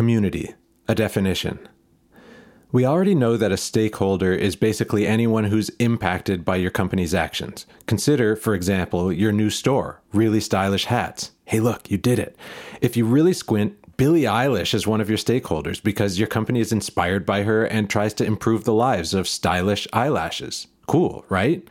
Community, a definition. We already know that a stakeholder is basically anyone who's impacted by your company's actions. Consider, for example, your new store, really stylish hats. Hey, look, you did it. If you really squint, Billie Eilish is one of your stakeholders because your company is inspired by her and tries to improve the lives of stylish eyelashes. Cool, right?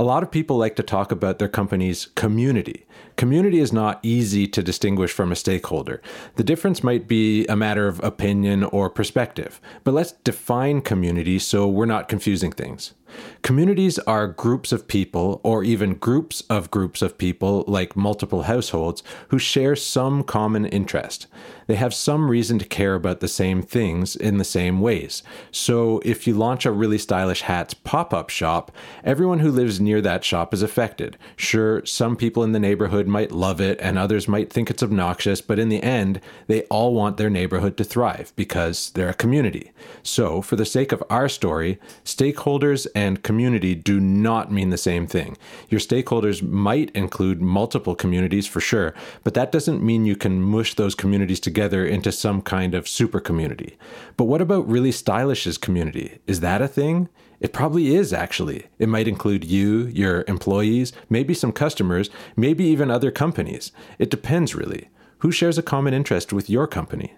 A lot of people like to talk about their company's community. Community is not easy to distinguish from a stakeholder. The difference might be a matter of opinion or perspective. But let's define community so we're not confusing things. Communities are groups of people, or even groups of groups of people, like multiple households, who share some common interest. They have some reason to care about the same things in the same ways. So, if you launch a really stylish hats pop up shop, everyone who lives near that shop is affected. Sure, some people in the neighborhood might love it and others might think it's obnoxious, but in the end, they all want their neighborhood to thrive because they're a community. So, for the sake of our story, stakeholders and community do not mean the same thing. Your stakeholders might include multiple communities for sure, but that doesn't mean you can mush those communities together into some kind of super community. But what about really stylish's community? Is that a thing? It probably is, actually. It might include you, your employees, maybe some customers, maybe even other companies. It depends, really. Who shares a common interest with your company?